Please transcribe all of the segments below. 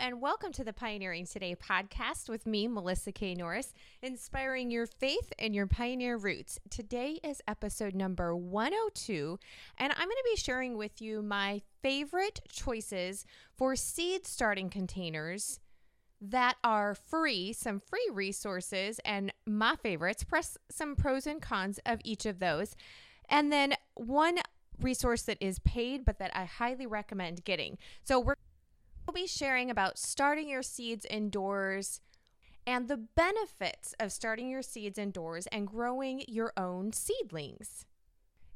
and welcome to the Pioneering Today podcast with me, Melissa K. Norris, inspiring your faith and your pioneer roots. Today is episode number 102, and I'm going to be sharing with you my favorite choices for seed starting containers that are free, some free resources, and my favorites, press some pros and cons of each of those. And then one resource that is paid, but that I highly recommend getting. So we're We'll be sharing about starting your seeds indoors and the benefits of starting your seeds indoors and growing your own seedlings.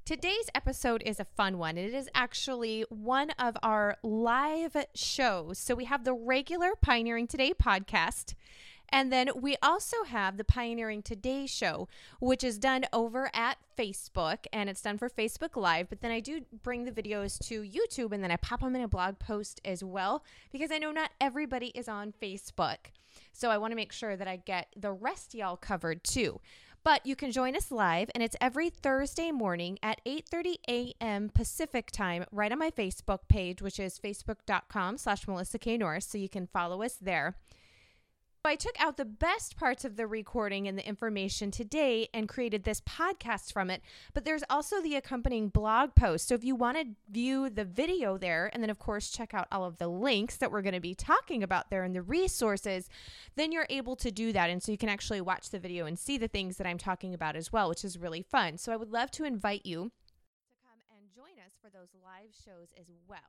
Today's episode is a fun one. It is actually one of our live shows. So we have the regular Pioneering Today podcast, and then we also have the Pioneering Today show, which is done over at Facebook and it's done for Facebook Live. But then I do bring the videos to YouTube and then I pop them in a blog post as well because I know not everybody is on Facebook. So I want to make sure that I get the rest y'all covered too. But you can join us live, and it's every Thursday morning at 8.30 a.m. Pacific time right on my Facebook page, which is facebook.com slash Melissa K. Norris, so you can follow us there. I took out the best parts of the recording and the information today and created this podcast from it. But there's also the accompanying blog post. So if you want to view the video there, and then of course check out all of the links that we're going to be talking about there and the resources, then you're able to do that. And so you can actually watch the video and see the things that I'm talking about as well, which is really fun. So I would love to invite you to come and join us for those live shows as well.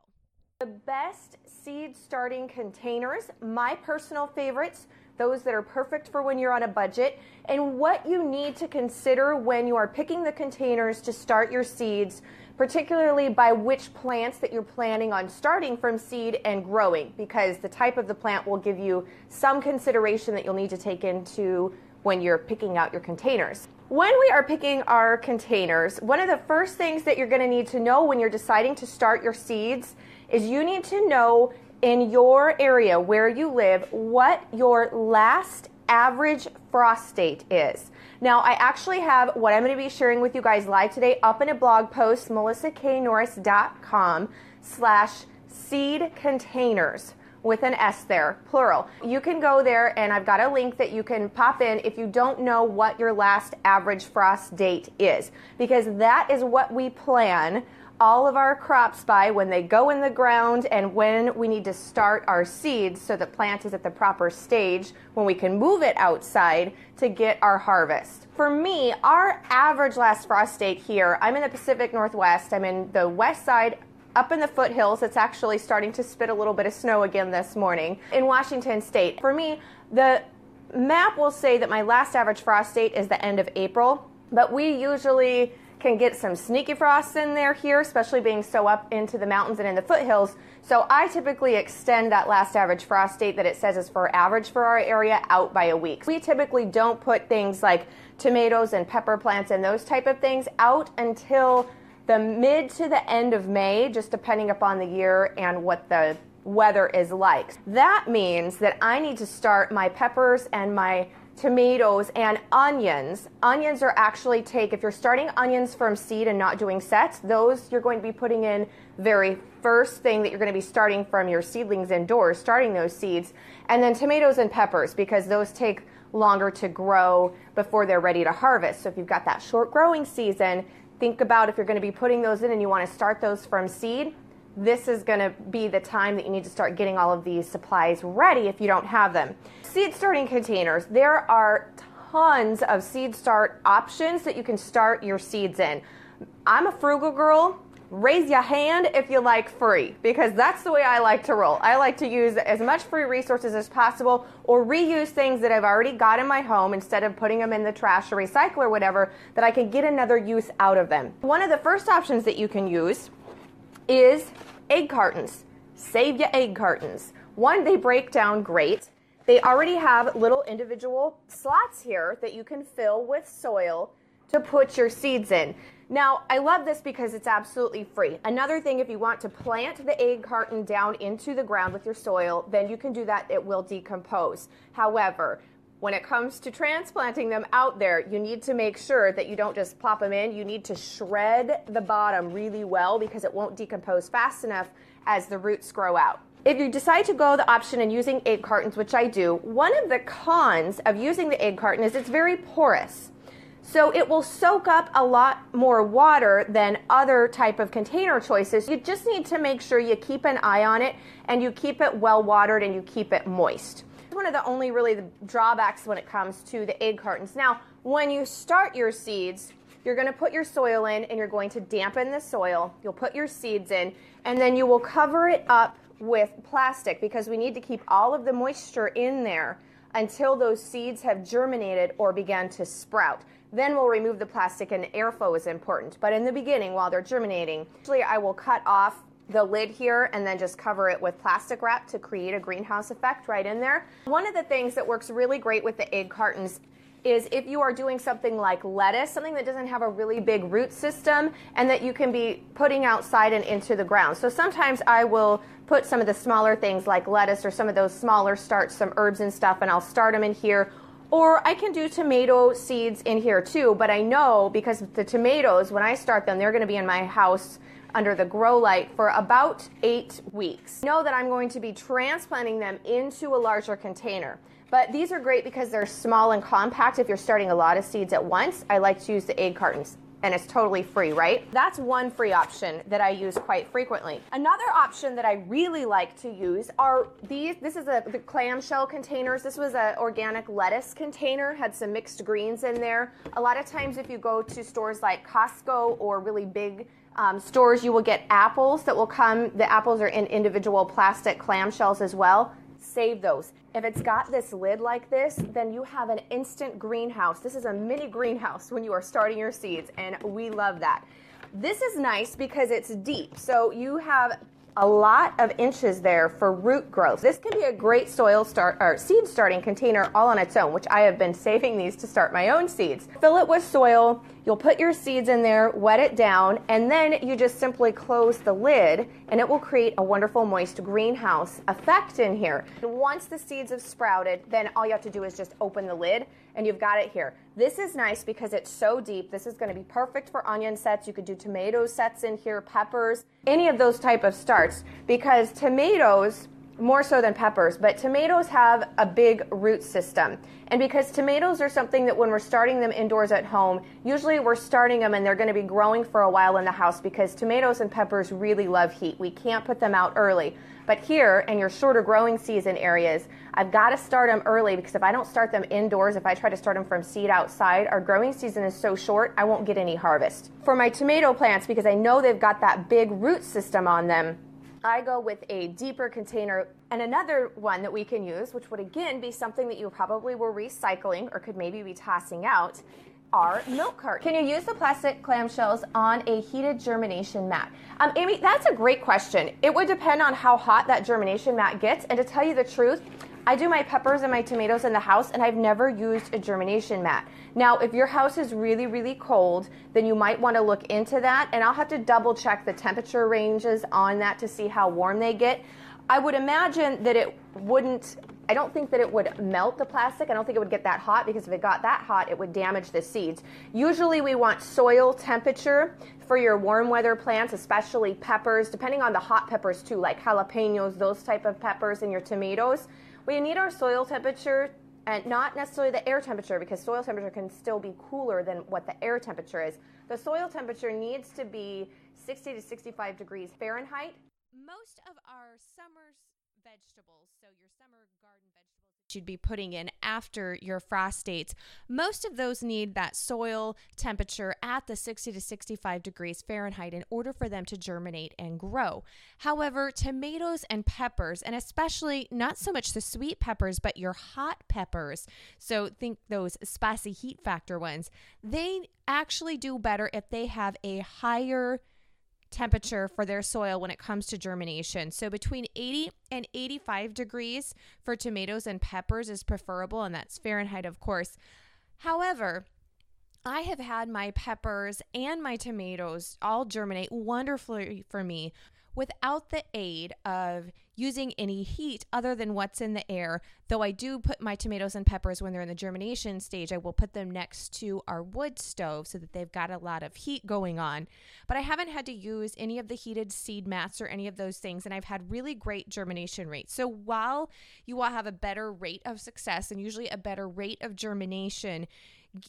The best seed starting containers, my personal favorites those that are perfect for when you're on a budget, and what you need to consider when you are picking the containers to start your seeds, particularly by which plants that you're planning on starting from seed and growing, because the type of the plant will give you some consideration that you'll need to take into when you're picking out your containers. When we are picking our containers, one of the first things that you're going to need to know when you're deciding to start your seeds is you need to know in your area where you live what your last average frost date is. Now, I actually have what I'm going to be sharing with you guys live today up in a blog post, melissaknorris.com slash seed containers with an S there, plural. You can go there and I've got a link that you can pop in if you don't know what your last average frost date is, because that is what we plan all of our crops by when they go in the ground and when we need to start our seeds so the plant is at the proper stage when we can move it outside to get our harvest. For me, our average last frost date here, I'm in the Pacific Northwest, I'm in the west side up in the foothills. It's actually starting to spit a little bit of snow again this morning in Washington state. For me, the map will say that my last average frost date is the end of April, but we usually can get some sneaky frosts in there here, especially being so up into the mountains and in the foothills. So I typically extend that last average frost date that it says is for average for our area out by a week. We typically don't put things like tomatoes and pepper plants and those type of things out until the mid to the end of May, just depending upon the year and what the weather is like. That means that I need to start my peppers and my tomatoes, and onions. Onions are actually take, if you're starting onions from seed and not doing sets, those you're going to be putting in very first thing that you're going to be starting from your seedlings indoors, starting those seeds. And then tomatoes and peppers, because those take longer to grow before they're ready to harvest. So if you've got that short growing season, think about if you're going to be putting those in and you want to start those from seed, this is going to be the time that you need to start getting all of these supplies ready if you don't have them. Seed starting containers, there are tons of seed start options that you can start your seeds in. I'm a frugal girl. Raise your hand if you like free because that's the way I like to roll. I like to use as much free resources as possible or reuse things that I've already got in my home instead of putting them in the trash or recycle or whatever that I can get another use out of them. One of the first options that you can use is egg cartons. Save your egg cartons. One, they break down great. They already have little individual slots here that you can fill with soil to put your seeds in. Now, I love this because it's absolutely free. Another thing, if you want to plant the egg carton down into the ground with your soil, then you can do that. It will decompose. However, when it comes to transplanting them out there, you need to make sure that you don't just plop them in. You need to shred the bottom really well because it won't decompose fast enough as the roots grow out. if you decide to go the option in using egg cartons, which I do, one of the cons of using the egg carton is it's very porous. So it will soak up a lot more water than other type of container choices. You just need to make sure you keep an eye on it and you keep it well watered and you keep it moist. One of the only really the drawbacks when it comes to the egg cartons. Now, when you start your seeds, you're going to put your soil in and you're going to dampen the soil. You'll put your seeds in and then you will cover it up with plastic because we need to keep all of the moisture in there until those seeds have germinated or began to sprout. Then we'll remove the plastic and airflow is important. But in the beginning, while they're germinating, usually I will cut off the lid here and then just cover it with plastic wrap to create a greenhouse effect right in there. One of the things that works really great with the egg cartons is if you are doing something like lettuce, something that doesn't have a really big root system and that you can be putting outside and into the ground. So sometimes I will put some of the smaller things like lettuce or some of those smaller starts, some herbs and stuff, and I'll start them in here or I can do tomato seeds in here too, but I know because the tomatoes, when I start them, they're going to be in my house under the grow light for about eight weeks. Know that I'm going to be transplanting them into a larger container. But these are great because they're small and compact if you're starting a lot of seeds at once. I like to use the egg cartons and it's totally free, right? That's one free option that I use quite frequently. Another option that I really like to use are these. This is a the clamshell containers. This was an organic lettuce container, had some mixed greens in there. A lot of times, if you go to stores like Costco or really big um, stores, you will get apples that will come. The apples are in individual plastic clamshells as well save those. If it's got this lid like this, then you have an instant greenhouse. This is a mini greenhouse when you are starting your seeds, and we love that. This is nice because it's deep, so you have a lot of inches there for root growth. This can be a great soil start or seed starting container all on its own, which I have been saving these to start my own seeds. Fill it with soil, you'll put your seeds in there, wet it down, and then you just simply close the lid and it will create a wonderful moist greenhouse effect in here. And once the seeds have sprouted, then all you have to do is just open the lid and you've got it here. This is nice because it's so deep. This is to be perfect for onion sets. You could do tomato sets in here, peppers, any of those type of starts because tomatoes more so than peppers, but tomatoes have a big root system. And because tomatoes are something that when we're starting them indoors at home, usually we're starting them and they're going to be growing for a while in the house because tomatoes and peppers really love heat. We can't put them out early. But here in your shorter growing season areas, I've got to start them early because if I don't start them indoors, if I try to start them from seed outside, our growing season is so short, I won't get any harvest. For my tomato plants, because I know they've got that big root system on them, I go with a deeper container. And another one that we can use, which would again be something that you probably were recycling or could maybe be tossing out, are milk cartons. Can you use the plastic clamshells on a heated germination mat? Um, Amy, that's a great question. It would depend on how hot that germination mat gets. And to tell you the truth, I do my peppers and my tomatoes in the house, and I've never used a germination mat. Now, if your house is really, really cold, then you might want to look into that, and I'll have to double check the temperature ranges on that to see how warm they get. I would imagine that it wouldn't, I don't think that it would melt the plastic. I don't think it would get that hot because if it got that hot, it would damage the seeds. Usually, we want soil temperature for your warm weather plants, especially peppers, depending on the hot peppers too, like jalapenos, those type of peppers, and your tomatoes. We need our soil temperature and not necessarily the air temperature because soil temperature can still be cooler than what the air temperature is. The soil temperature needs to be 60 to 65 degrees Fahrenheit. Most of our summer's vegetables, so your summer garden vegetables you'd be putting in after your frost dates. Most of those need that soil temperature at the 60 to 65 degrees Fahrenheit in order for them to germinate and grow. However, tomatoes and peppers, and especially not so much the sweet peppers, but your hot peppers, so think those spicy heat factor ones, they actually do better if they have a higher temperature for their soil when it comes to germination. So between 80 and 85 degrees for tomatoes and peppers is preferable, and that's Fahrenheit, of course. However, I have had my peppers and my tomatoes all germinate wonderfully for me without the aid of using any heat other than what's in the air. Though I do put my tomatoes and peppers when they're in the germination stage, I will put them next to our wood stove so that they've got a lot of heat going on. But I haven't had to use any of the heated seed mats or any of those things, and I've had really great germination rates. So while you will have a better rate of success and usually a better rate of germination,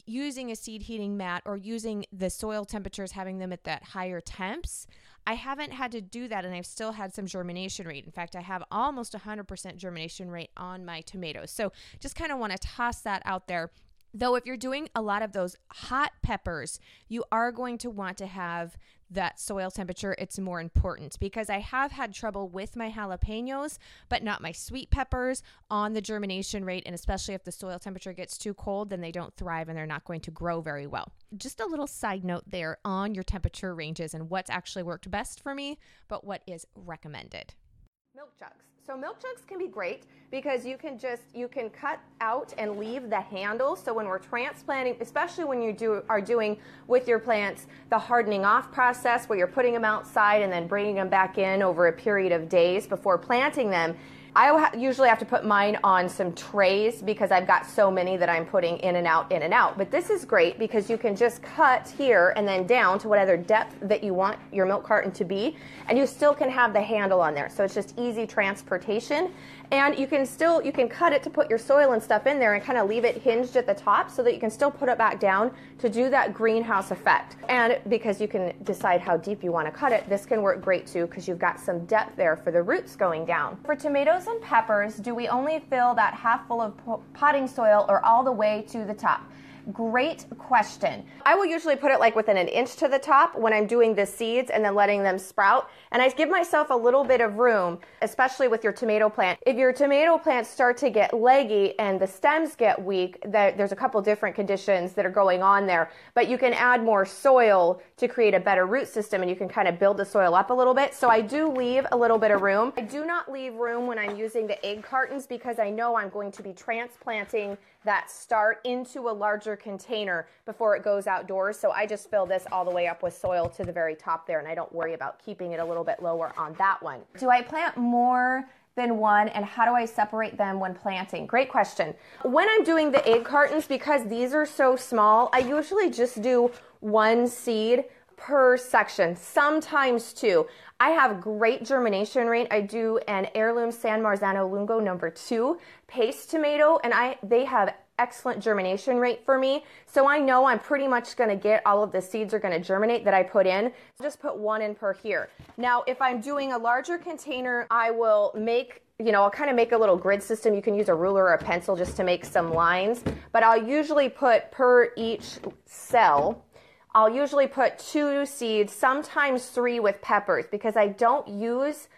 using a seed heating mat or using the soil temperatures, having them at that higher temps, I haven't had to do that and I've still had some germination rate. In fact, I have almost 100% germination rate on my tomatoes. So just kind of want to toss that out there. Though, if you're doing a lot of those hot peppers, you are going to want to have that soil temperature. It's more important because I have had trouble with my jalapenos, but not my sweet peppers on the germination rate. And especially if the soil temperature gets too cold, then they don't thrive and they're not going to grow very well. Just a little side note there on your temperature ranges and what's actually worked best for me, but what is recommended. Milk jugs. So milk jugs can be great because you can just you can cut out and leave the handle. So when we're transplanting, especially when you do are doing with your plants the hardening off process where you're putting them outside and then bringing them back in over a period of days before planting them, I usually have to put mine on some trays because I've got so many that I'm putting in and out, in and out. But this is great because you can just cut here and then down to whatever depth that you want your milk carton to be, and you still can have the handle on there. So it's just easy transportation and you can still you can cut it to put your soil and stuff in there and kind of leave it hinged at the top so that you can still put it back down to do that greenhouse effect and because you can decide how deep you want to cut it this can work great too because you've got some depth there for the roots going down for tomatoes and peppers do we only fill that half full of potting soil or all the way to the top Great question. I will usually put it like within an inch to the top when I'm doing the seeds and then letting them sprout. And I give myself a little bit of room, especially with your tomato plant. If your tomato plants start to get leggy and the stems get weak, there's a couple different conditions that are going on there. But you can add more soil to create a better root system and you can kind of build the soil up a little bit. So I do leave a little bit of room. I do not leave room when I'm using the egg cartons because I know I'm going to be transplanting that start into a larger container before it goes outdoors. So I just fill this all the way up with soil to the very top there and I don't worry about keeping it a little bit lower on that one. Do I plant more than one and how do I separate them when planting? Great question. When I'm doing the egg cartons, because these are so small, I usually just do one seed per section, sometimes two. I have great germination rate. I do an heirloom San Marzano Lungo number two paste tomato, and I they have excellent germination rate for me. So I know I'm pretty much going to get all of the seeds are going to germinate that I put in. Just put one in per here. Now, if I'm doing a larger container, I will make you know, I'll kind of make a little grid system. You can use a ruler or a pencil just to make some lines, but I'll usually put per each cell I'll usually put two seeds, sometimes three with peppers because I don't use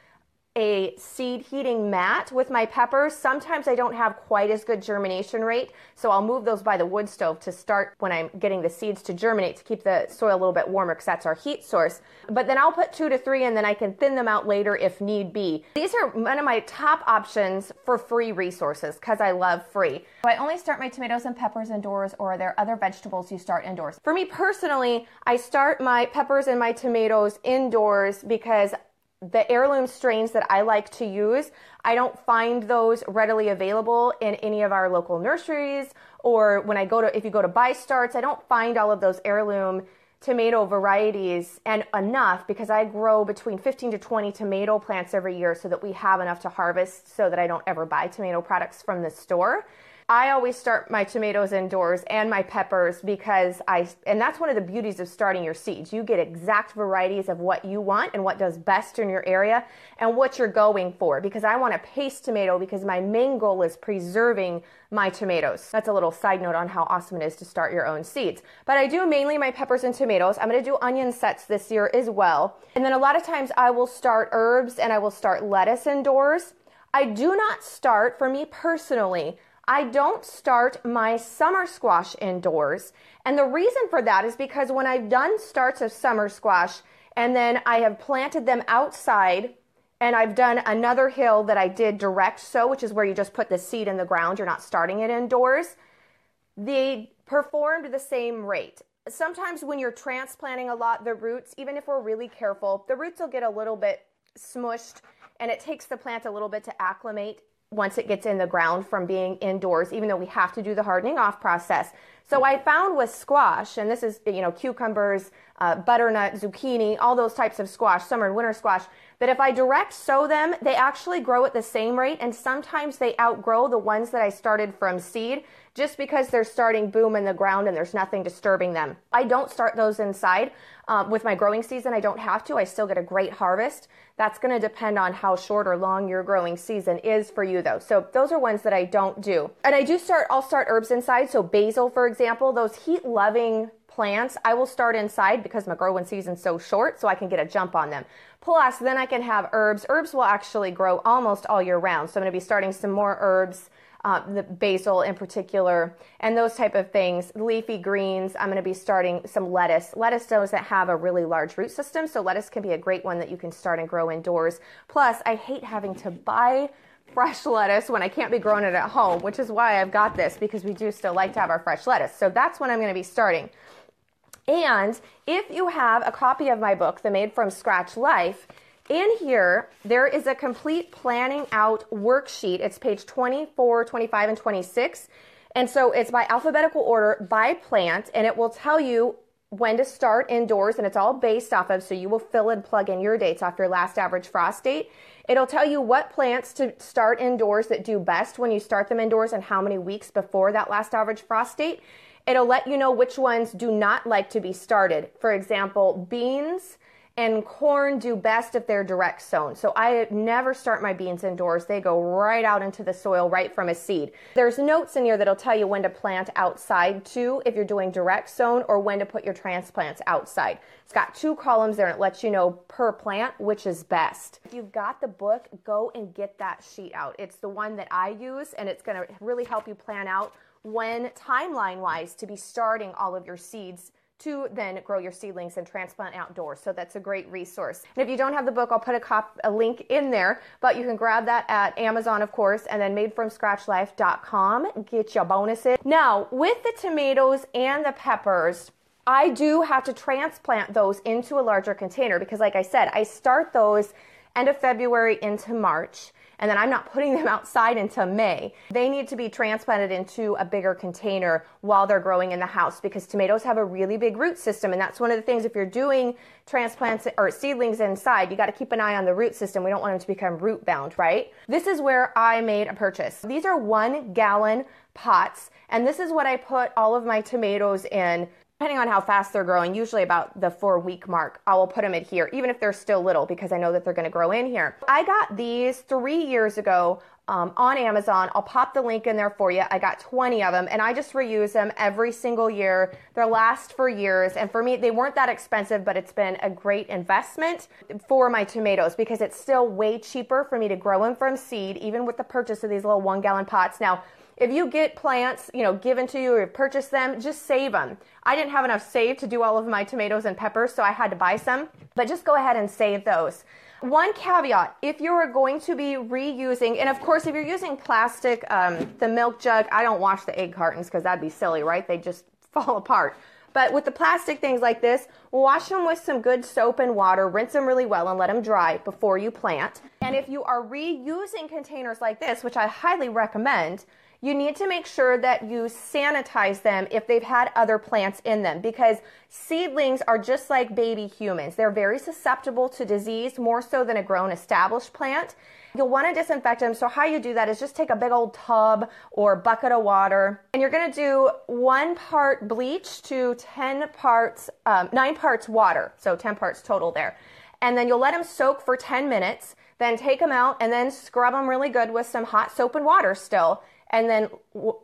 a seed heating mat with my peppers. Sometimes I don't have quite as good germination rate, so I'll move those by the wood stove to start when I'm getting the seeds to germinate to keep the soil a little bit warmer because that's our heat source. But then I'll put two to three and then I can thin them out later if need be. These are one of my top options for free resources because I love free. Do I only start my tomatoes and peppers indoors or are there other vegetables you start indoors? For me personally, I start my peppers and my tomatoes indoors because the heirloom strains that I like to use, I don't find those readily available in any of our local nurseries or when I go to if you go to buy starts, I don't find all of those heirloom tomato varieties and enough because I grow between 15 to 20 tomato plants every year so that we have enough to harvest so that I don't ever buy tomato products from the store. I always start my tomatoes indoors and my peppers because I, and that's one of the beauties of starting your seeds. You get exact varieties of what you want and what does best in your area and what you're going for. Because I want a paste tomato because my main goal is preserving my tomatoes. That's a little side note on how awesome it is to start your own seeds. But I do mainly my peppers and tomatoes. I'm going to do onion sets this year as well. And then a lot of times I will start herbs and I will start lettuce indoors. I do not start, for me personally, I don't start my summer squash indoors. And the reason for that is because when I've done starts of summer squash and then I have planted them outside and I've done another hill that I did direct sow, which is where you just put the seed in the ground, you're not starting it indoors. They performed the same rate. Sometimes when you're transplanting a lot, the roots, even if we're really careful, the roots will get a little bit smushed and it takes the plant a little bit to acclimate once it gets in the ground from being indoors, even though we have to do the hardening off process. So I found with squash, and this is, you know, cucumbers, uh, butternut, zucchini, all those types of squash, summer and winter squash, that if I direct sow them, they actually grow at the same rate, and sometimes they outgrow the ones that I started from seed just because they're starting boom in the ground and there's nothing disturbing them. I don't start those inside. Um, with my growing season, I don't have to. I still get a great harvest. That's going to depend on how short or long your growing season is for you, though. So those are ones that I don't do. And I do start, I'll start herbs inside. So basil, for example, those heat loving plants, I will start inside because my growing season's so short, so I can get a jump on them. Plus, then I can have herbs. Herbs will actually grow almost all year round. So I'm going to be starting some more herbs uh, the basil in particular, and those type of things. Leafy greens. I'm going to be starting some lettuce. Lettuce doesn't have a really large root system, so lettuce can be a great one that you can start and grow indoors. Plus, I hate having to buy fresh lettuce when I can't be growing it at home, which is why I've got this because we do still like to have our fresh lettuce. So that's when I'm going to be starting. And if you have a copy of my book, The Made from Scratch Life, in here, there is a complete planning out worksheet. It's page 24, 25, and 26. And so it's by alphabetical order by plant, and it will tell you when to start indoors, and it's all based off of, so you will fill and plug in your dates off your last average frost date. It'll tell you what plants to start indoors that do best when you start them indoors and how many weeks before that last average frost date. It'll let you know which ones do not like to be started. For example, beans, and corn do best if they're direct sown. So I never start my beans indoors. They go right out into the soil right from a seed. There's notes in here that'll tell you when to plant outside too if you're doing direct sown or when to put your transplants outside. It's got two columns there and it lets you know per plant which is best. If you've got the book, go and get that sheet out. It's the one that I use and it's going to really help you plan out when timeline wise to be starting all of your seeds to then grow your seedlings and transplant outdoors. So that's a great resource. And if you don't have the book, I'll put a, cop, a link in there, but you can grab that at Amazon, of course, and then madefromscratchlife.com. Get your bonuses. Now, with the tomatoes and the peppers, I do have to transplant those into a larger container because, like I said, I start those end of February into March and then I'm not putting them outside until May. They need to be transplanted into a bigger container while they're growing in the house because tomatoes have a really big root system. And that's one of the things if you're doing transplants or seedlings inside, you got to keep an eye on the root system. We don't want them to become root bound, right? This is where I made a purchase. These are one gallon pots. And this is what I put all of my tomatoes in depending on how fast they're growing, usually about the four week mark, I will put them in here, even if they're still little, because I know that they're going to grow in here. I got these three years ago um, on Amazon. I'll pop the link in there for you. I got 20 of them and I just reuse them every single year. They last for years. And for me, they weren't that expensive, but it's been a great investment for my tomatoes because it's still way cheaper for me to grow them from seed, even with the purchase of these little one gallon pots. Now, if you get plants, you know, given to you or purchase them, just save them. I didn't have enough saved to do all of my tomatoes and peppers, so I had to buy some, but just go ahead and save those. One caveat, if you are going to be reusing, and of course, if you're using plastic, um, the milk jug, I don't wash the egg cartons because that'd be silly, right? They just fall apart. But with the plastic things like this, wash them with some good soap and water, rinse them really well, and let them dry before you plant. And if you are reusing containers like this, which I highly recommend, you need to make sure that you sanitize them if they've had other plants in them because seedlings are just like baby humans. They're very susceptible to disease more so than a grown established plant. You'll want to disinfect them. So how you do that is just take a big old tub or bucket of water and you're going to do one part bleach to 10 parts, um, nine parts water. So 10 parts total there. And then you'll let them soak for 10 minutes. Then take them out and then scrub them really good with some hot soap and water still and then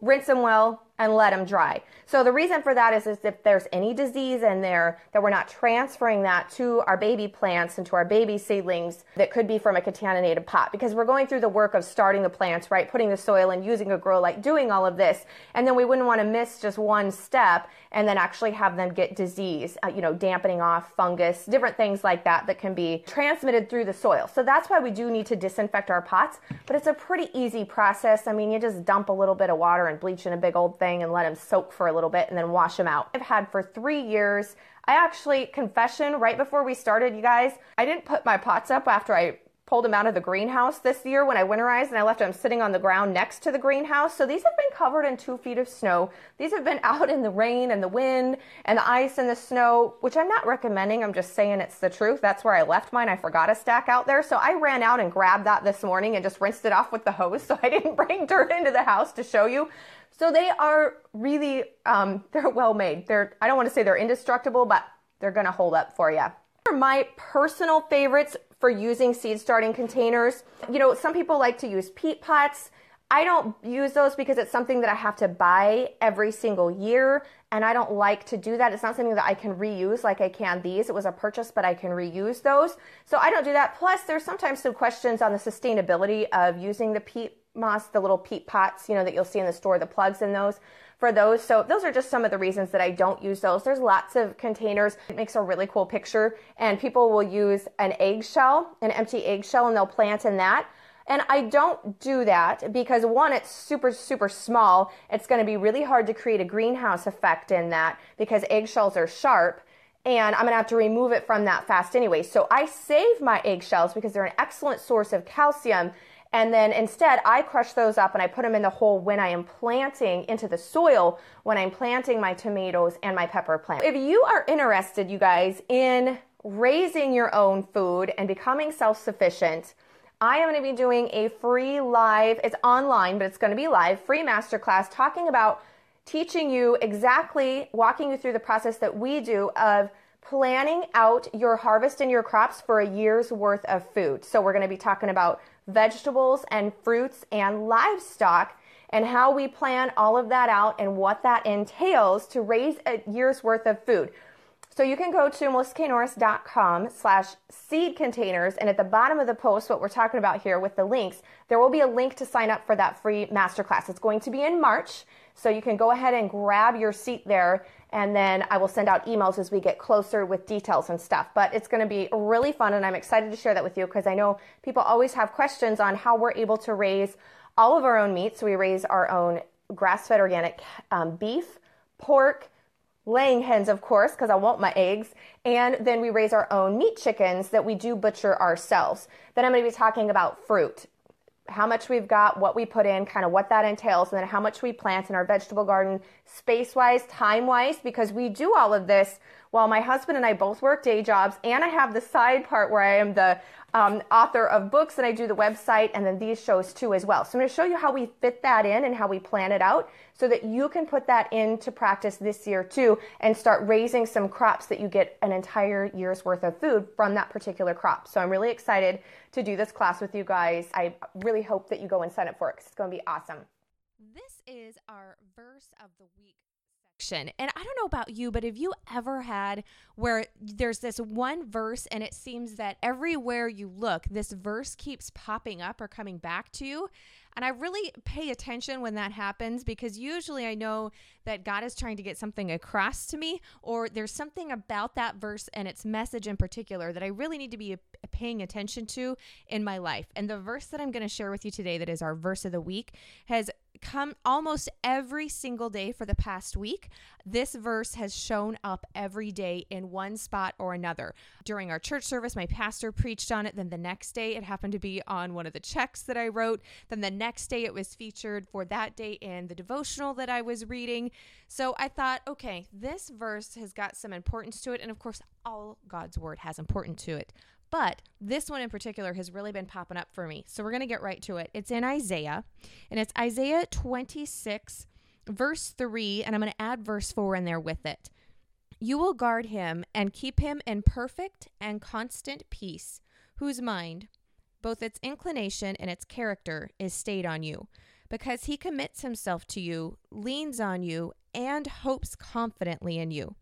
rinse them well and let them dry. So the reason for that is, is if there's any disease in there that we're not transferring that to our baby plants and to our baby seedlings that could be from a contaminated pot because we're going through the work of starting the plants, right? Putting the soil and using a grow light, doing all of this. And then we wouldn't want to miss just one step and then actually have them get disease, uh, you know, dampening off fungus, different things like that that can be transmitted through the soil. So that's why we do need to disinfect our pots, but it's a pretty easy process. I mean, you just dump a little bit of water and bleach in a big old thing and let them soak for a little bit and then wash them out. I've had for three years. I actually, confession, right before we started, you guys, I didn't put my pots up after I pulled them out of the greenhouse this year when I winterized and I left them sitting on the ground next to the greenhouse. So these have been covered in two feet of snow. These have been out in the rain and the wind and the ice and the snow, which I'm not recommending. I'm just saying it's the truth. That's where I left mine. I forgot a stack out there. So I ran out and grabbed that this morning and just rinsed it off with the hose. So I didn't bring dirt into the house to show you. So they are really, um, they're well made. They're, I don't want to say they're indestructible, but they're going to hold up for you. My personal favorites for using seed starting containers. You know, some people like to use peat pots. I don't use those because it's something that I have to buy every single year, and I don't like to do that. It's not something that I can reuse like I can these. It was a purchase, but I can reuse those. So I don't do that. Plus, there's sometimes some questions on the sustainability of using the peat moss, the little peat pots, you know, that you'll see in the store, the plugs in those for those. So those are just some of the reasons that I don't use those. There's lots of containers. It makes a really cool picture and people will use an eggshell, an empty eggshell and they'll plant in that. And I don't do that because one, it's super, super small. It's going to be really hard to create a greenhouse effect in that because eggshells are sharp and I'm going to have to remove it from that fast anyway. So I save my eggshells because they're an excellent source of calcium and then instead, I crush those up and I put them in the hole when I am planting into the soil when I'm planting my tomatoes and my pepper plant. If you are interested, you guys, in raising your own food and becoming self sufficient, I am going to be doing a free live, it's online, but it's going to be live, free masterclass talking about teaching you exactly, walking you through the process that we do of planning out your harvest and your crops for a year's worth of food. So, we're going to be talking about vegetables and fruits and livestock and how we plan all of that out and what that entails to raise a year's worth of food. So you can go to melissaknorris.com slash seed containers. And at the bottom of the post, what we're talking about here with the links, there will be a link to sign up for that free masterclass. It's going to be in March. So you can go ahead and grab your seat there and then I will send out emails as we get closer with details and stuff. But it's going to be really fun, and I'm excited to share that with you because I know people always have questions on how we're able to raise all of our own meat. So we raise our own grass fed organic um, beef, pork, laying hens, of course, because I want my eggs. And then we raise our own meat chickens that we do butcher ourselves. Then I'm going to be talking about fruit how much we've got, what we put in, kind of what that entails, and then how much we plant in our vegetable garden, space wise, time wise, because we do all of this while my husband and I both work day jobs, and I have the side part where I am the um, author of books and I do the website and then these shows too as well. So I'm going to show you how we fit that in and how we plan it out so that you can put that into practice this year too and start raising some crops that you get an entire year's worth of food from that particular crop. So I'm really excited to do this class with you guys. I really hope that you go and sign up for it because it's going to be awesome. This is our verse of the week section. And I don't know about you, but have you ever had where there's this one verse and it seems that everywhere you look, this verse keeps popping up or coming back to you? And I really pay attention when that happens because usually I know that God is trying to get something across to me, or there's something about that verse and its message in particular that I really need to be paying attention to in my life. And the verse that I'm going to share with you today, that is our verse of the week, has come almost every single day for the past week. This verse has shown up every day in one spot or another. During our church service, my pastor preached on it. Then the next day, it happened to be on one of the checks that I wrote. Then the next day, it was featured for that day in the devotional that I was reading. So I thought, okay, this verse has got some importance to it. And of course, all God's word has importance to it. But this one in particular has really been popping up for me. So we're going to get right to it. It's in Isaiah, and it's Isaiah 26, verse 3, and I'm going to add verse 4 in there with it. You will guard him and keep him in perfect and constant peace, whose mind, both its inclination and its character, is stayed on you, because he commits himself to you, leans on you, and hopes confidently in you.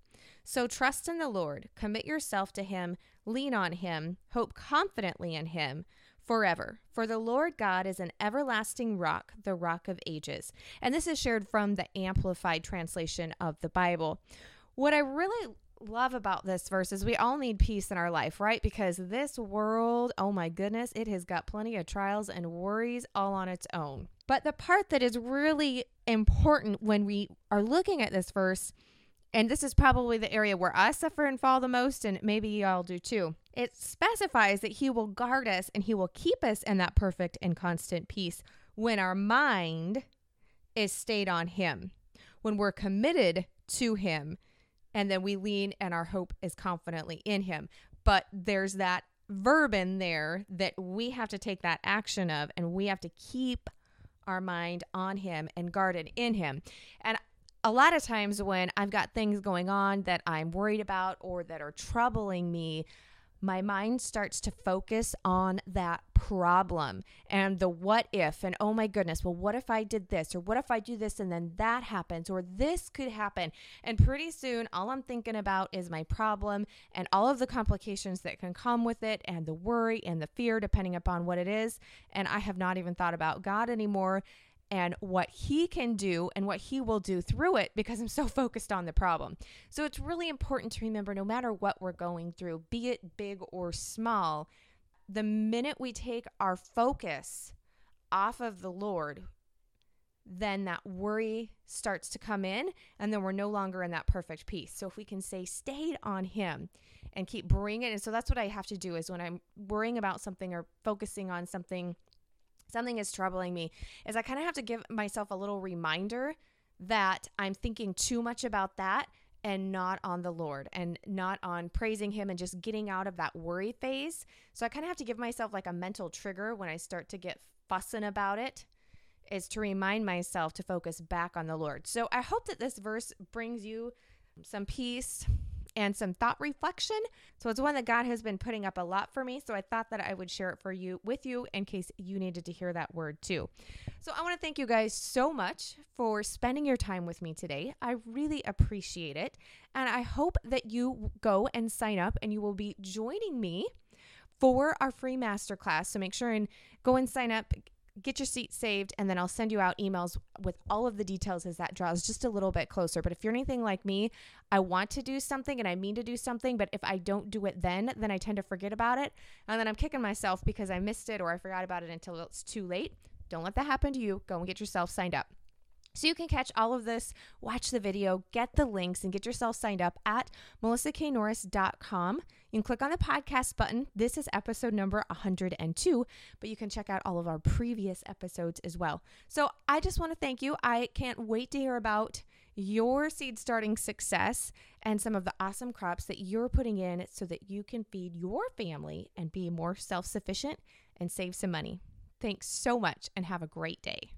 So trust in the Lord, commit yourself to him, lean on him, hope confidently in him forever. For the Lord God is an everlasting rock, the rock of ages. And this is shared from the Amplified translation of the Bible. What I really love about this verse is we all need peace in our life, right? Because this world, oh my goodness, it has got plenty of trials and worries all on its own. But the part that is really important when we are looking at this verse and this is probably the area where I suffer and fall the most, and maybe y'all do too. It specifies that He will guard us and He will keep us in that perfect and constant peace when our mind is stayed on Him, when we're committed to Him, and then we lean and our hope is confidently in Him. But there's that verb in there that we have to take that action of, and we have to keep our mind on Him and guarded in Him. And a lot of times when I've got things going on that I'm worried about or that are troubling me, my mind starts to focus on that problem and the what if and oh my goodness well what if i did this or what if i do this and then that happens or this could happen? And pretty soon all i'm thinking about is my problem and all of the complications that can come with it and the worry and the fear depending upon what it is. And i have not even thought about god anymore and what he can do and what he will do through it because I'm so focused on the problem. So it's really important to remember no matter what we're going through, be it big or small, the minute we take our focus off of the Lord, then that worry starts to come in and then we're no longer in that perfect peace. So if we can say stayed on him and keep bringing it and so that's what I have to do is when I'm worrying about something or focusing on something something is troubling me is I kind of have to give myself a little reminder that I'm thinking too much about that and not on the Lord and not on praising Him and just getting out of that worry phase. So I kind of have to give myself like a mental trigger when I start to get fussing about it, is to remind myself to focus back on the Lord. So I hope that this verse brings you some peace, and some thought reflection. So it's one that God has been putting up a lot for me. So I thought that I would share it for you with you in case you needed to hear that word too. So I want to thank you guys so much for spending your time with me today. I really appreciate it. And I hope that you go and sign up and you will be joining me for our free masterclass. So make sure and go and sign up get your seat saved and then I'll send you out emails with all of the details as that draws just a little bit closer. But if you're anything like me, I want to do something and I mean to do something, but if I don't do it then, then I tend to forget about it. And then I'm kicking myself because I missed it or I forgot about it until it's too late. Don't let that happen to you. Go and get yourself signed up. So you can catch all of this, watch the video, get the links, and get yourself signed up at melissaknorris.com. You can click on the podcast button. This is episode number 102, but you can check out all of our previous episodes as well. So I just want to thank you. I can't wait to hear about your seed starting success and some of the awesome crops that you're putting in so that you can feed your family and be more self sufficient and save some money. Thanks so much and have a great day.